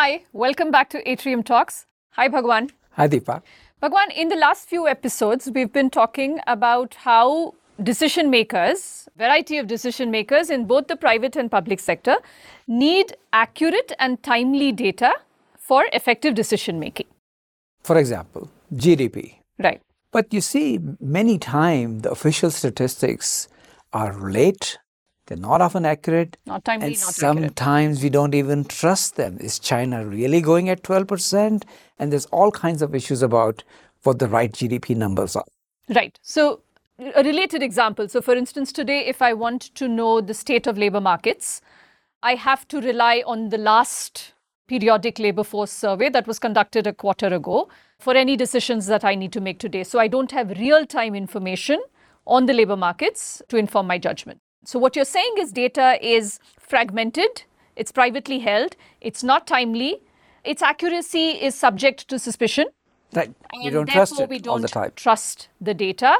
Hi, welcome back to Atrium Talks. Hi, Bhagwan. Hi, Deepa. Bhagwan, in the last few episodes, we've been talking about how decision makers, variety of decision makers in both the private and public sector, need accurate and timely data for effective decision making. For example, GDP. Right. But you see, many times the official statistics are late they're not often accurate. Not timely, and not sometimes accurate. we don't even trust them. Is China really going at 12%? And there's all kinds of issues about what the right GDP numbers are. Right. So, a related example. So, for instance, today, if I want to know the state of labor markets, I have to rely on the last periodic labor force survey that was conducted a quarter ago for any decisions that I need to make today. So, I don't have real time information on the labor markets to inform my judgment. So, what you're saying is data is fragmented, it's privately held, it's not timely, its accuracy is subject to suspicion. Right. And you don't trust it we all the time. trust the data.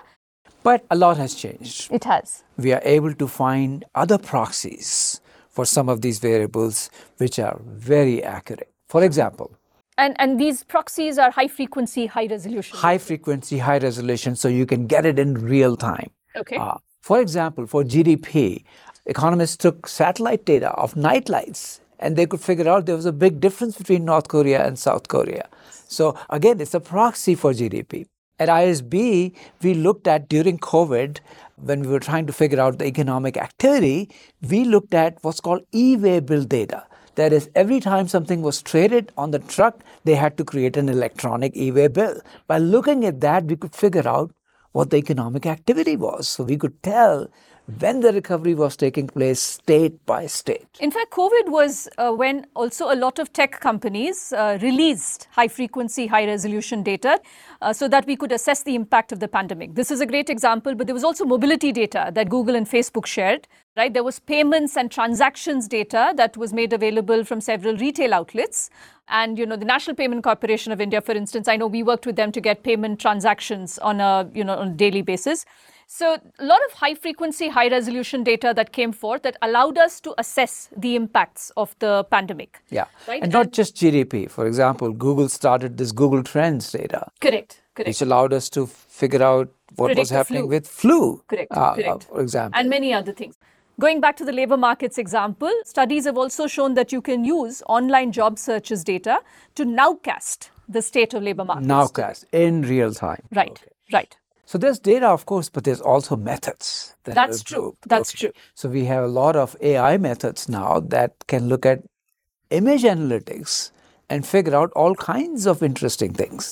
But a lot has changed. It has. We are able to find other proxies for some of these variables which are very accurate. For example, And, and these proxies are high frequency, high resolution. high frequency, high resolution, so you can get it in real time. Okay. Uh, for example, for GDP, economists took satellite data of night lights and they could figure out there was a big difference between North Korea and South Korea. So, again, it's a proxy for GDP. At ISB, we looked at during COVID, when we were trying to figure out the economic activity, we looked at what's called e way bill data. That is, every time something was traded on the truck, they had to create an electronic e way bill. By looking at that, we could figure out what the economic activity was. So we could tell when the recovery was taking place state by state. In fact, COVID was uh, when also a lot of tech companies uh, released high frequency, high resolution data uh, so that we could assess the impact of the pandemic. This is a great example, but there was also mobility data that Google and Facebook shared. Right, there was payments and transactions data that was made available from several retail outlets, and you know the National Payment Corporation of India, for instance, I know we worked with them to get payment transactions on a you know on a daily basis. So, a lot of high frequency, high resolution data that came forth that allowed us to assess the impacts of the pandemic. Yeah. Right? And not just GDP. For example, Google started this Google Trends data, Correct, correct. which allowed us to figure out what Predict was happening flu. with flu, Correct, uh, uh, correct. for example. And many other things. Going back to the labor markets example, studies have also shown that you can use online job searches data to nowcast the state of labor markets. Nowcast in real time. Right, right. So there's data, of course, but there's also methods. That That's true. That's true. So we have a lot of AI methods now that can look at image analytics and figure out all kinds of interesting things.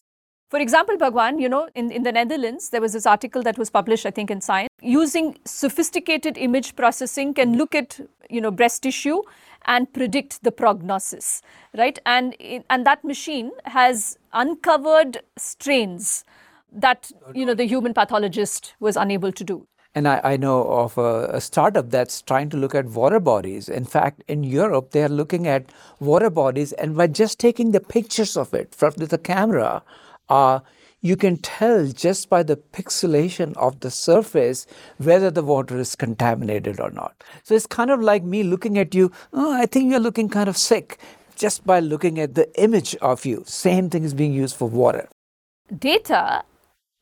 For example, Bhagwan, you know, in, in the Netherlands, there was this article that was published, I think, in Science. Using sophisticated image processing can look at, you know, breast tissue and predict the prognosis, right? And, and that machine has uncovered strains that, you know, the human pathologist was unable to do. And I, I know of a, a startup that's trying to look at water bodies. In fact, in Europe, they are looking at water bodies, and by just taking the pictures of it from the camera, uh, you can tell just by the pixelation of the surface whether the water is contaminated or not. So it's kind of like me looking at you, oh, I think you're looking kind of sick, just by looking at the image of you. Same thing is being used for water. Data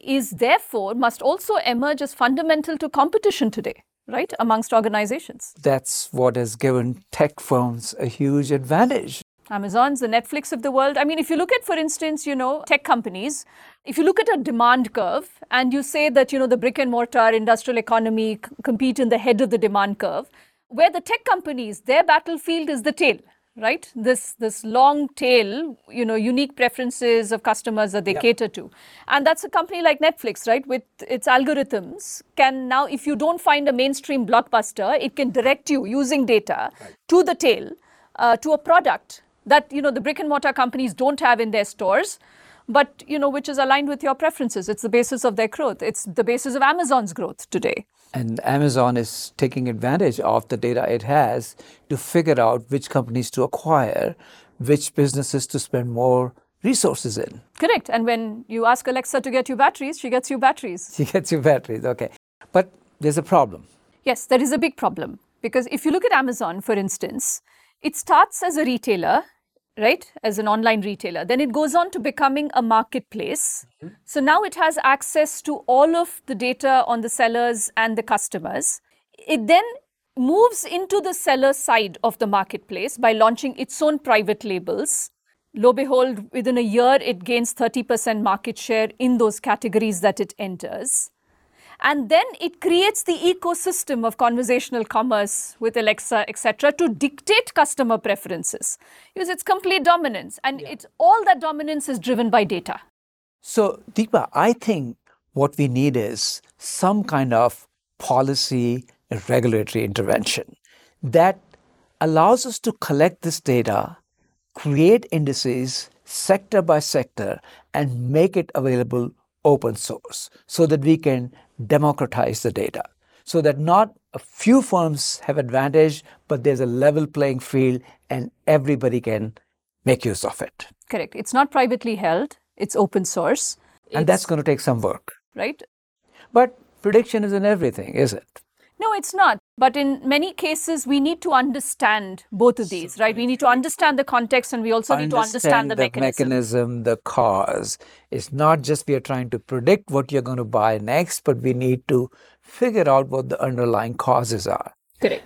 is therefore must also emerge as fundamental to competition today, right, amongst organizations. That's what has given tech firms a huge advantage. Amazon's the Netflix of the world. I mean, if you look at, for instance, you know, tech companies, if you look at a demand curve and you say that, you know, the brick and mortar industrial economy c- compete in the head of the demand curve, where the tech companies, their battlefield is the tail, right? This this long tail, you know, unique preferences of customers that they cater to. And that's a company like Netflix, right? With its algorithms can now, if you don't find a mainstream blockbuster, it can direct you using data to the tail uh, to a product that you know the brick and mortar companies don't have in their stores but you know which is aligned with your preferences it's the basis of their growth it's the basis of amazon's growth today And Amazon is taking advantage of the data it has to figure out which companies to acquire, which businesses to spend more resources in. correct and when you ask alexa to get you batteries she gets you batteries She gets you batteries, okay. But there's a problem. yes there is a big problem because if you look at amazon for instance it starts as a retailer right, as an online retailer. Then it goes on to becoming a marketplace. Mm-hmm. So now it has access to all of the data on the sellers and the customers. It then moves into the seller side of the marketplace by launching its own private labels. Lo behold, within a year, it gains 30% market share in those categories that it enters. And then it creates the ecosystem of conversational commerce with Alexa, etc., to dictate customer preferences. Because it's complete dominance, and it's all that dominance is driven by data. So, Deepa, I think what we need is some kind of policy and regulatory intervention that allows us to collect this data, create indices sector by sector, and make it available open source so that we can democratize the data so that not a few firms have advantage but there's a level playing field and everybody can make use of it Correct. It's not privately held, it's open source. and that's going to take some work right? but prediction isn't everything is it No, it's not. But in many cases, we need to understand both of these, right? We need to understand the context and we also need to understand the, mechanism. mechanism, the cause. It's not just we are trying to predict what you're going to buy next, but we need to figure out what the underlying causes are. Correct.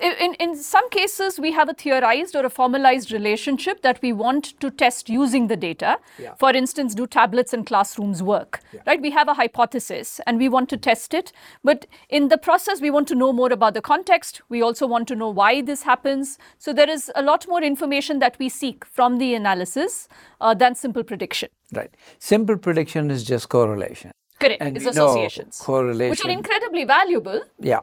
In, in, some cases, we have a theorized or a formalized relationship that we want to test using the data. Yeah. For instance, do tablets in classrooms work? Right? We have a hypothesis and we want to test it. But in the process, we want to know more about the context. We also want to know why this happens. So there is a lot more information that we seek from the analysis uh, than simple prediction. Right. Simple prediction is just correlation. Correct. And it's associations. correlation. Which are incredibly valuable, yeah.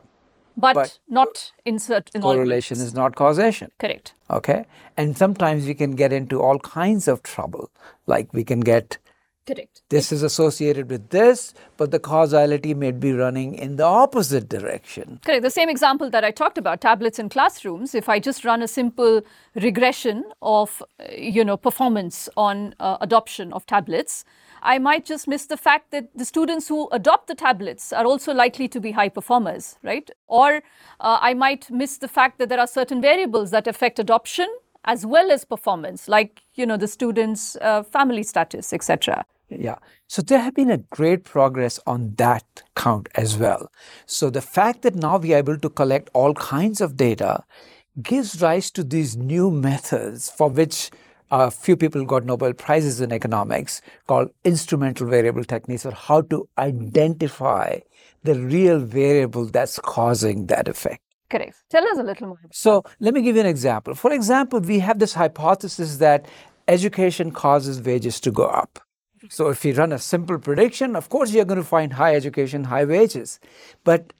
But, But not in certain Correlation is not causation. Correct. Okay. And sometimes we can get into all kinds of trouble. Like we can get Correct. this is associated with this, but the causality may be running in the opposite direction. Correct. The same example that I talked about, tablets in classrooms. If I just run a simple regression of, uh, you know, performance on uh, adoption of tablets, I might just miss the fact that the students who adopt the tablets are also likely to be high performers, right? Or uh, I might miss the fact that there are certain variables that affect adoption as well as performance, like, you know, the students' uh, family status, etc. Yeah. So there have been a great progress on that count as well. So the fact that now we are able to collect all kinds of data gives rise to these new methods for which a few people got Nobel Prizes in economics called instrumental variable techniques or how to identify the real variable that's causing that effect. Correct. Tell us a little more. So let me give you an example. For example, we have this hypothesis that education causes wages to go up. Mm-hmm. So if you run a simple prediction, of course you're going to find high education, high wages. But,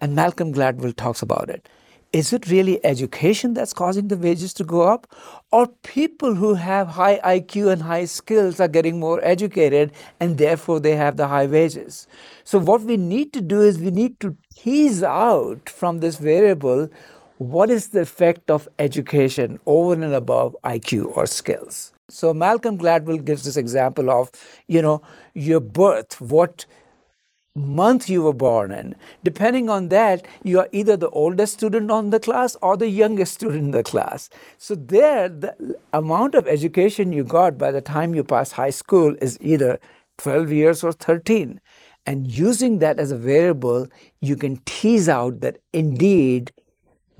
and Malcolm Gladwell talks about it, is it really education that's causing the wages to go up? Or people who have high IQ and high skills are getting more educated and therefore they have the high wages? So what we need to do is we need to tease out from this variable what is the effect of education over and above IQ or skills. So Malcolm Gladwell gives this example of, you know, your birth, what month you were born in. Depending on that, you are either the oldest student on the class or the youngest student in the class. So there, the amount of education you got by the time you pass high school is either 12 years or 13. And using that as a variable, you can tease out that indeed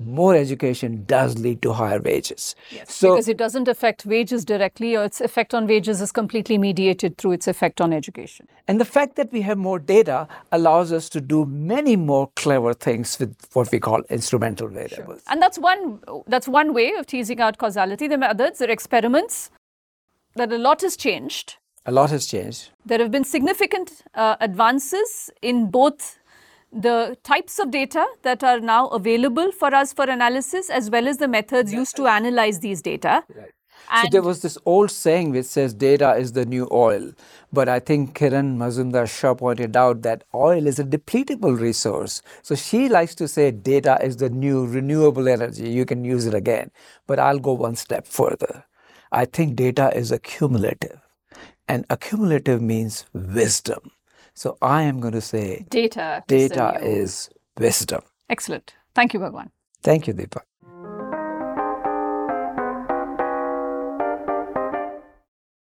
more education does lead to higher wages. So because it doesn't affect wages directly, or its effect on wages is completely mediated through its effect on education. And the fact that we have more data allows us to do many more clever things with what we call instrumental variables. And that's one that's one way of teasing out causality. There are others, there are experiments that a lot has changed. A lot has changed. There have been significant uh, advances in both the types of data that are now available for us for analysis as well as the methods used to analyze these data. so And there was this old saying which says data is the new oil. But I think Kiran Mazumdar Shaw pointed out that oil is a depletable resource. So she likes to say data is the new renewable energy. You can use it again. But I'll go one step further. I think data is accumulative. And accumulative means wisdom. So I am going to say data. is data new- is wisdom. Excellent. Thank you, Bhagwan. Thank you, Deepa.